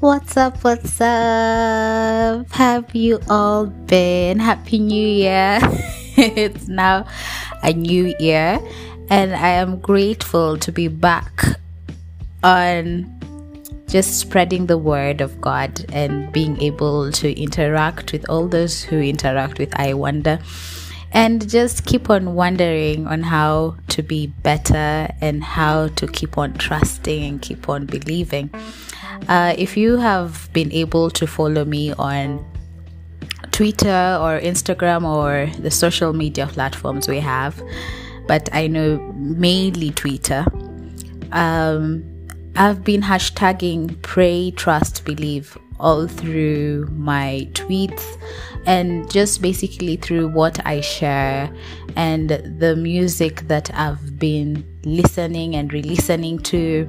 What's up? What's up? Have you all been? Happy New Year! it's now a new year, and I am grateful to be back on just spreading the word of God and being able to interact with all those who interact with I Wonder and just keep on wondering on how to be better and how to keep on trusting and keep on believing. Uh, if you have been able to follow me on Twitter or Instagram or the social media platforms we have, but I know mainly Twitter. Um, I've been hashtagging pray, trust, believe all through my tweets and just basically through what I share and the music that I've been listening and re listening to.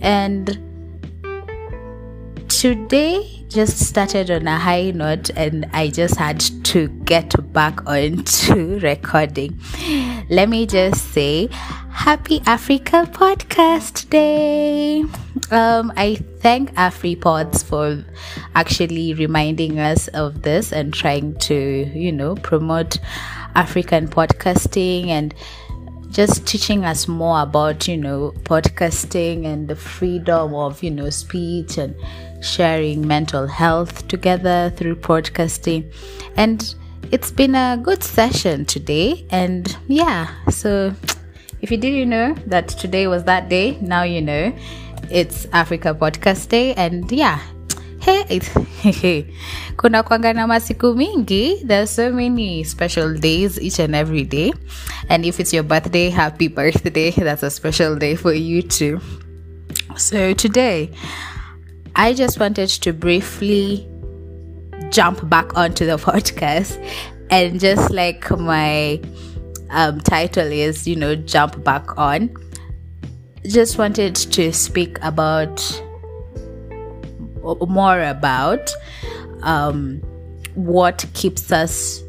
And today just started on a high note and I just had to get back on to recording. Let me just say happy Africa podcast day. Um, I thank AfriPods for actually reminding us of this and trying to, you know, promote African podcasting and just teaching us more about you know podcasting and the freedom of you know speech and sharing mental health together through podcasting. And it's been a good session today. And yeah so if you didn't know that today was that day now you know. It's africa podcast day. And yeah hey kuna kwanga na masiku mingi. There's so many special days each and every day. And if it's your birthday happy birthday. That's a special day for you too. So today i just wanted to briefly jump back onto the podcast and just like my um, title is you know jump back on. Just wanted to speak about more about um, what keeps us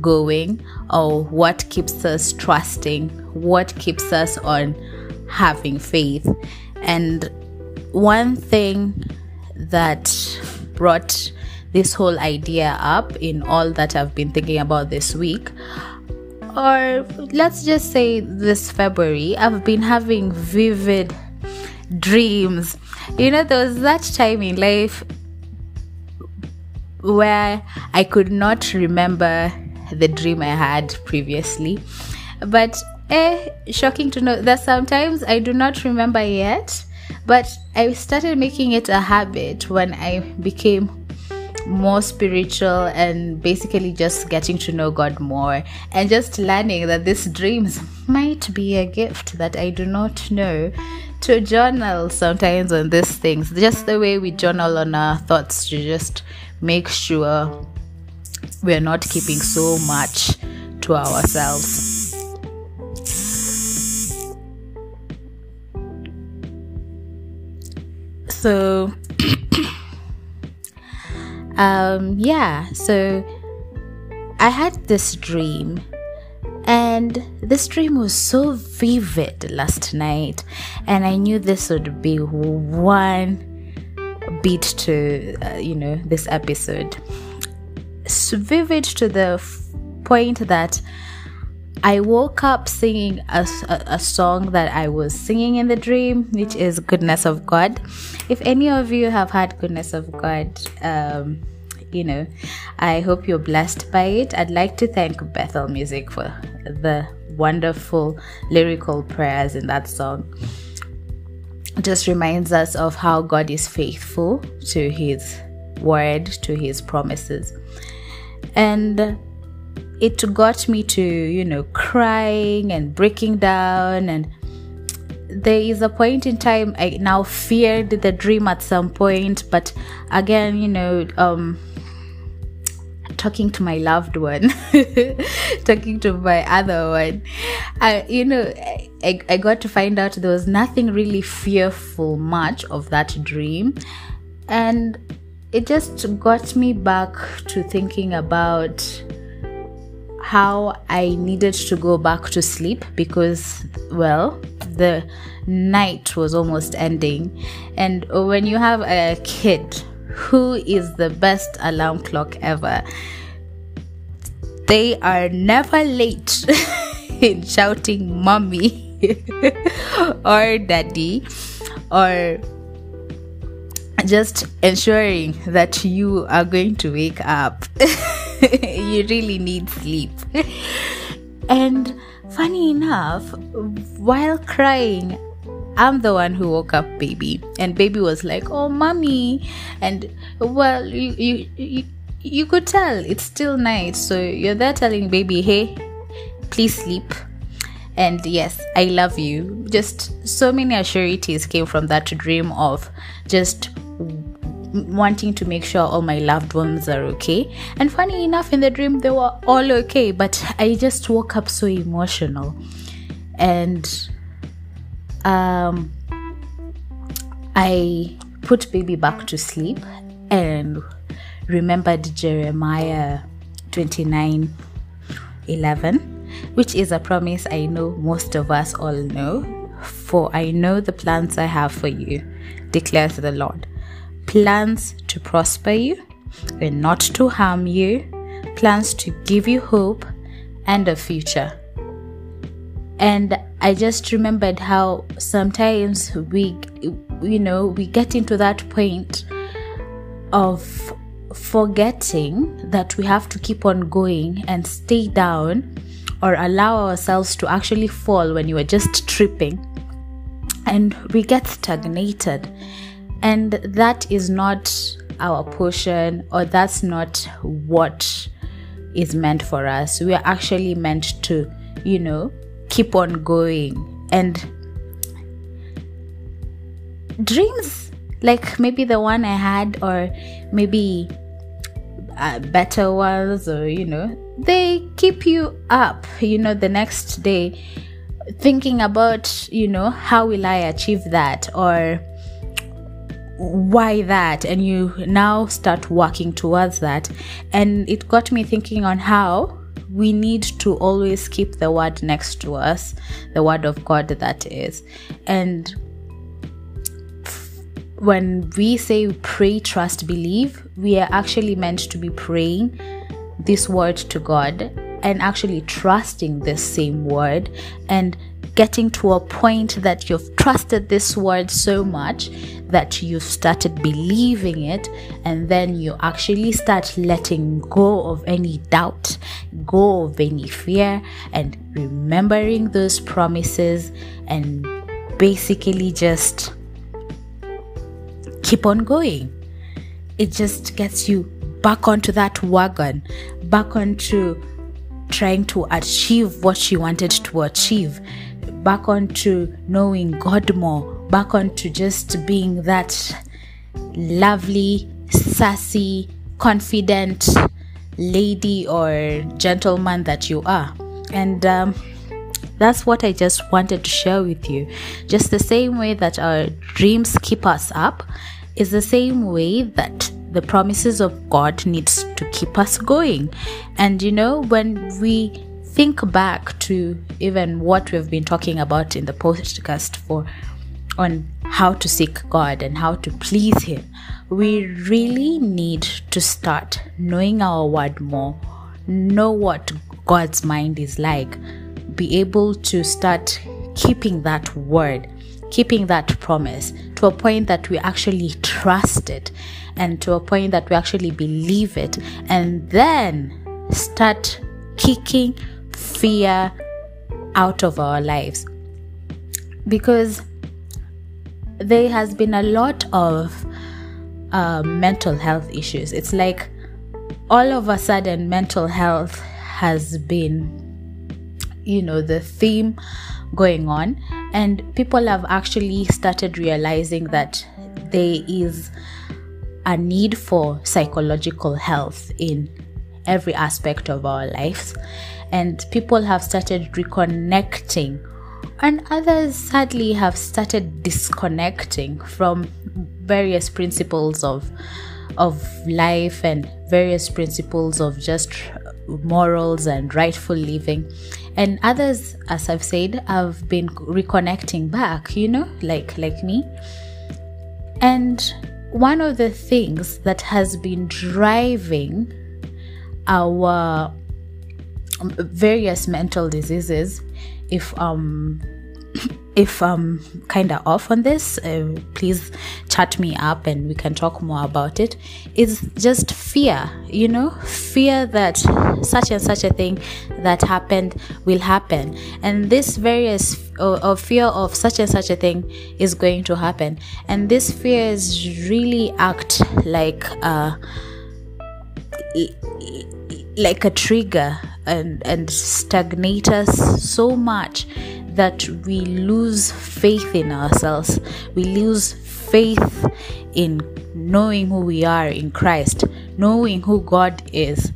going or what keeps us trusting, what keeps us on having faith. And one thing that brought this whole idea up in all that I've been thinking about this week, or let's just say this February, I've been having vivid dreams. You know, there was that time in life where I could not remember the dream I had previously. But eh, shocking to know that sometimes I do not remember yet. But I started making it a habit when I became more spiritual and basically just getting to know God more and just learning that these dreams might be a gift that I do not know to journal sometimes on these things. Just the way we journal on our thoughts to just make sure we're not keeping so much to ourselves. So um yeah so i had this dream and this dream was so vivid last night and i knew this would be one beat to uh, you know this episode so vivid to the f- point that I woke up singing a, a, a, song that I was singing in the dream, which is Goodness of God. If any of you have had Goodness of God, um, you know, I hope you're blessed by it. I'd like to thank Bethel Music for the wonderful lyrical prayers in that song. Just reminds us of how God is faithful to His word, to His promises. And it got me to you know crying and breaking down and there is a point in time i now feared the dream at some point but again you know um talking to my loved one talking to my other one I, you know I, I got to find out there was nothing really fearful much of that dream and it just got me back to thinking about how I needed to go back to sleep because, well, the night was almost ending. And when you have a kid who is the best alarm clock ever, they are never late in shouting mommy or daddy or just ensuring that you are going to wake up. you really need sleep. And funny enough, while crying, I'm the one who woke up baby. And baby was like, Oh, mommy. And well, you, you, you, you could tell it's still night. So you're there telling baby, Hey, please sleep. And yes, I love you. Just so many assurities came from that dream of just wanting to make sure all my loved ones are okay. And funny enough, in the dream, they were all okay, but I just woke up so emotional. And um, I put baby back to sleep and remembered Jeremiah 29 11, which is a promise I know most of us all know. For I know the plans I have for you, declares the Lord plans to prosper you and not to harm you, plans to give you hope and a future. And I just remembered how sometimes we, you know, we get into that point of forgetting that we have to keep on going and stay down or allow ourselves to actually fall when you are just tripping. And we get stagnated. And that is not our portion or that's not what is meant for us. We are actually meant to you know keep on going. And dreams like maybe the one i had or maybe uh, better ones or you know they keep you up you know the next day thinking about you know how will i achieve that or why that? And you now start working towards that. And it got me thinking on how we need to always keep the word next to us the word of god that is. And when we say pray trust believe we are actually meant to be praying this word to god and actually trusting this same word. And getting to a point that you've trusted this word so much that you've started believing it, and then you actually start letting go of any doubt, go of any fear, and remembering those promises, and basically just keep on going. It just gets you back onto that wagon, back onto trying to achieve what you wanted to achieve back onto knowing God more, back onto just being that lovely, sassy, confident lady or gentleman that you are. And um, that's what I just wanted to share with you. Just the same way that our dreams keep us up is the same way that the promises of God needs to keep us going. And you know, when we think back to even what we've been talking about in the podcast for on how to seek God and how to please Him, we really need to start knowing our word more, know what God's mind is like, be able to start keeping that word, keeping that promise to a point that we actually trust it and to a point that we actually believe it, and then start kicking fear out of our lives because there has been a lot of uh, mental health issues. It's like all of a sudden, mental health has been, you know, the theme going on, and people have actually started realizing that there is a need for psychological health in every aspect of our lives and people have started reconnecting and others sadly have started disconnecting from various principles of of life and various principles of just morals and rightful living. And others, as I've said, have been reconnecting back, you know, like like me. And one of the things that has been driving our various mental diseases if um if I'm kind of off on this, uh, please chat me up and we can talk more about it. It's just fear, you know, fear that such and such a thing that happened will happen, and this various uh, of fear of such and such a thing is going to happen, and this fears really act like a like a trigger and and stagnate us so much that we lose faith in ourselves. We lose faith in knowing who we are in Christ, knowing who God is,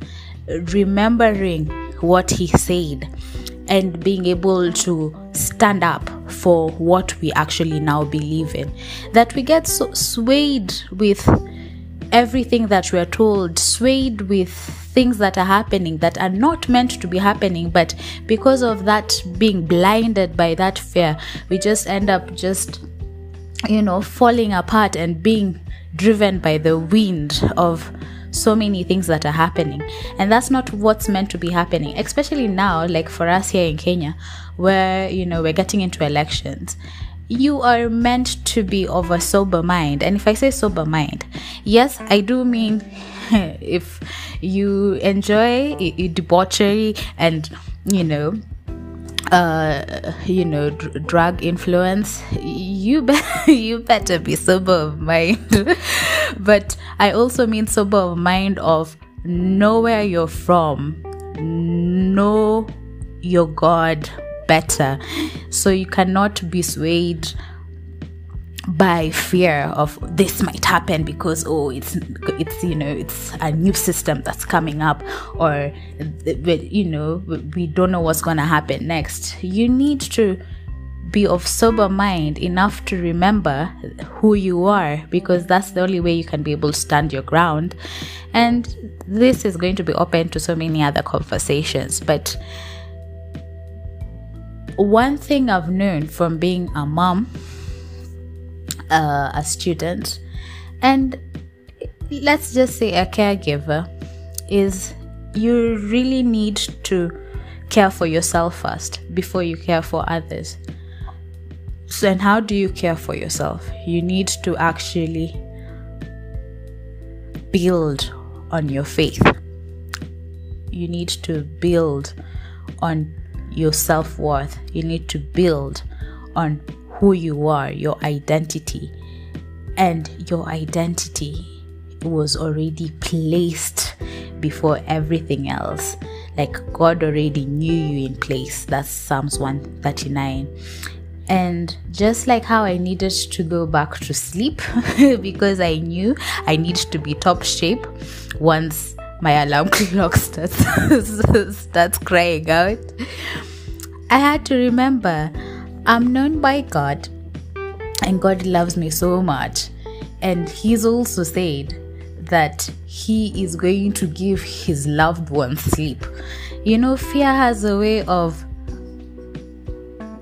remembering what He said, and being able to stand up for what we actually now believe in. That we get so swayed with everything that we are told, swayed with things that are happening that are not meant to be happening, but because of that being blinded by that fear, we just end up just, you know, falling apart and being driven by the wind of so many things that are happening and that's not what's meant to be happening especially now like for us here in Kenya where you know we're getting into elections you are meant to be of a sober mind. And if I say sober mind, yes, I do mean if you enjoy debauchery and, you know, uh, you know, dr- drug influence, you be- you better be sober of mind. but I also mean sober of mind of know where you're from, know your God, better. So you cannot be swayed by fear of this might happen because oh it's it's you know it's a new system that's coming up or you know we don't know what's going to happen next. You need to be of sober mind enough to remember who you are because that's the only way you can be able to stand your ground. And this is going to be open to so many other conversations but one thing I've known from being a mom, uh, a student, and let's just say a caregiver is you really need to care for yourself first before you care for others. So, and how do you care for yourself? You need to actually build on your faith. You need to build on your self worth. You need to build on who you are, your identity. And your identity was already placed before everything else. Like God already knew you in place. That's Psalms 139. And just like how I needed to go back to sleep because I knew I need to be top shape once my alarm clock starts starts crying out. I had to remember I'm known by God and God loves me so much. And He's also said that He is going to give His loved ones sleep. You know, fear has a way of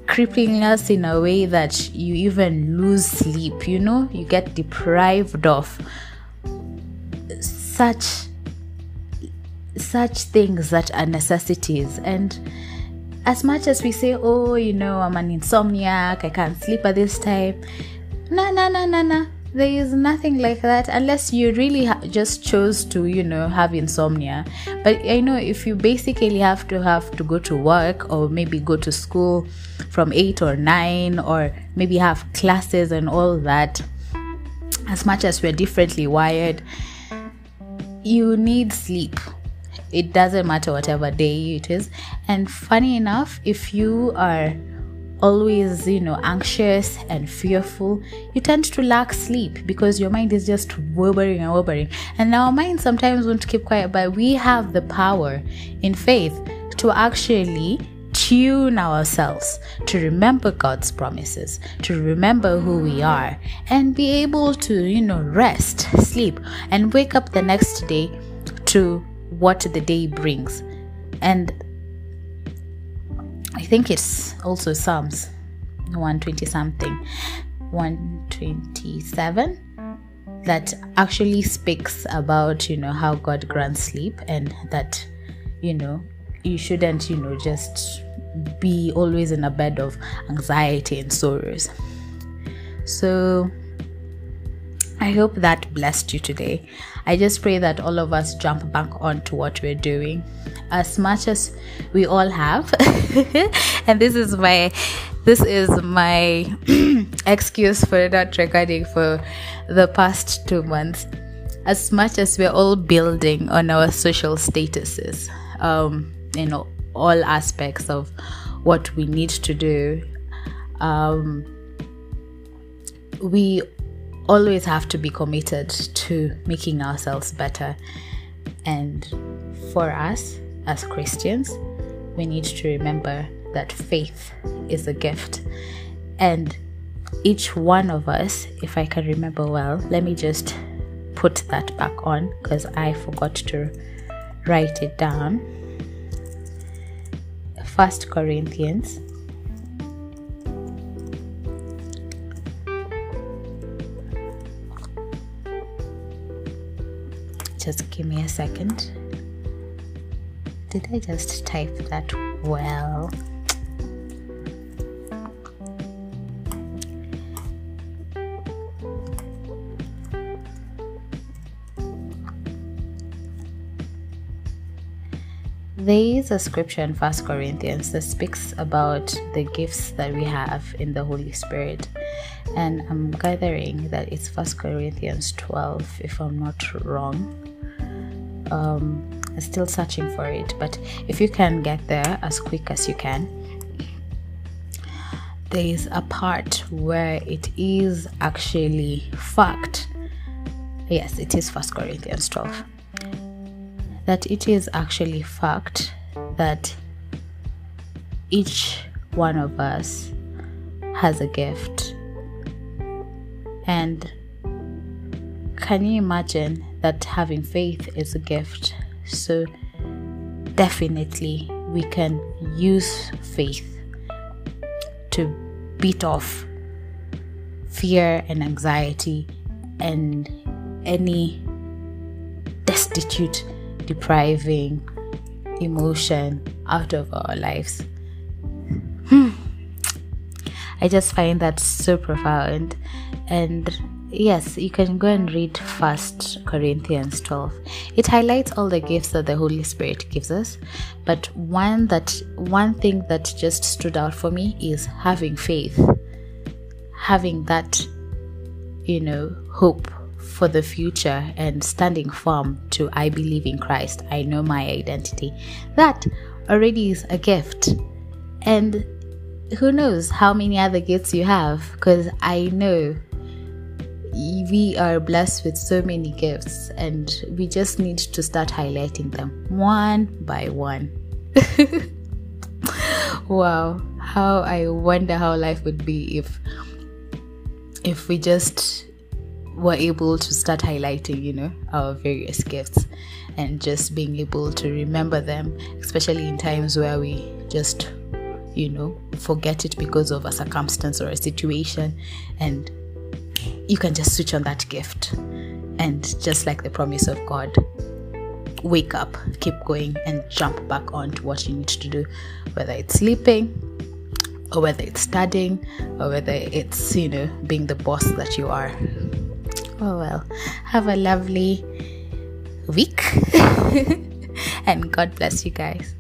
crippling us in a way that you even lose sleep, you know, you get deprived of such such things that are necessities and as much as we say oh you know i'm an insomniac i can't sleep at this time no no no no no there is nothing like that unless you really ha- just chose to you know have insomnia. But i know if you basically have to have to go to work or maybe go to school from 8 or 9 or maybe have classes and all that as much as we're differently wired you need sleep it doesn't matter whatever day it is. And funny enough if you are always you know anxious and fearful you tend to lack sleep because your mind is just wobering and wobering and our mind sometimes won't keep quiet but we have the power in faith to actually tune ourselves to remember God's promises, to remember who we are, and be able to, you know, rest, sleep, and wake up the next day to what the day brings. and I think it's also Psalms 120 something, 127 that actually speaks about, you know, how God grants sleep and that, you know, you shouldn't, you know, just be always in a bed of anxiety and sorrows. So, I hope that blessed you today. I just pray that all of us jump back onto what we're doing as much as we all have. and this is my this is my excuse for not recording for the past 2 months. As much as we're all building on our social statuses, um, you know, all aspects of what we need to do, um, we always have to be committed to making ourselves better. And for us as Christians, we need to remember that faith is a gift. And each one of us, if I can remember well, let me just put that back on because I forgot to write it down. First Corinthians just give me a second. Did I just type that well? There is a scripture in First Corinthians that speaks about the gifts that we have in the Holy Spirit. And I'm gathering that it's First Corinthians 12, if I'm not wrong um, still searching for it. But if you can get there as quick as you can there is a part where it is actually fact yes it is first corinthians 12 that it is actually fact that each one of us has a gift. And can you imagine that having faith is a gift. So, definitely, we can use faith to beat off fear and anxiety and any destitute, depriving emotion out of our lives. Hmm. I just find that so profound and yes you can go and read first corinthians 12 it highlights all the gifts that the holy spirit gives us but one that one thing that just stood out for me is having faith having that you know hope for the future and standing firm to i believe in christ i know my identity. That already is a gift. And who knows how many other gifts you have because i know we are blessed with so many gifts and we just need to start highlighting them one by one. wow, how I wonder how life would be if if we just were able to start highlighting, you know, our various gifts and just being able to remember them, especially in times where we just, you know, forget it because of a circumstance or a situation and you can just switch on that gift and just like the promise of God, wake up, keep going, and jump back on to what you need to do, whether it's sleeping or whether it's studying or whether it's, you know, being the boss that you are. Oh well, have a lovely week and God bless you guys.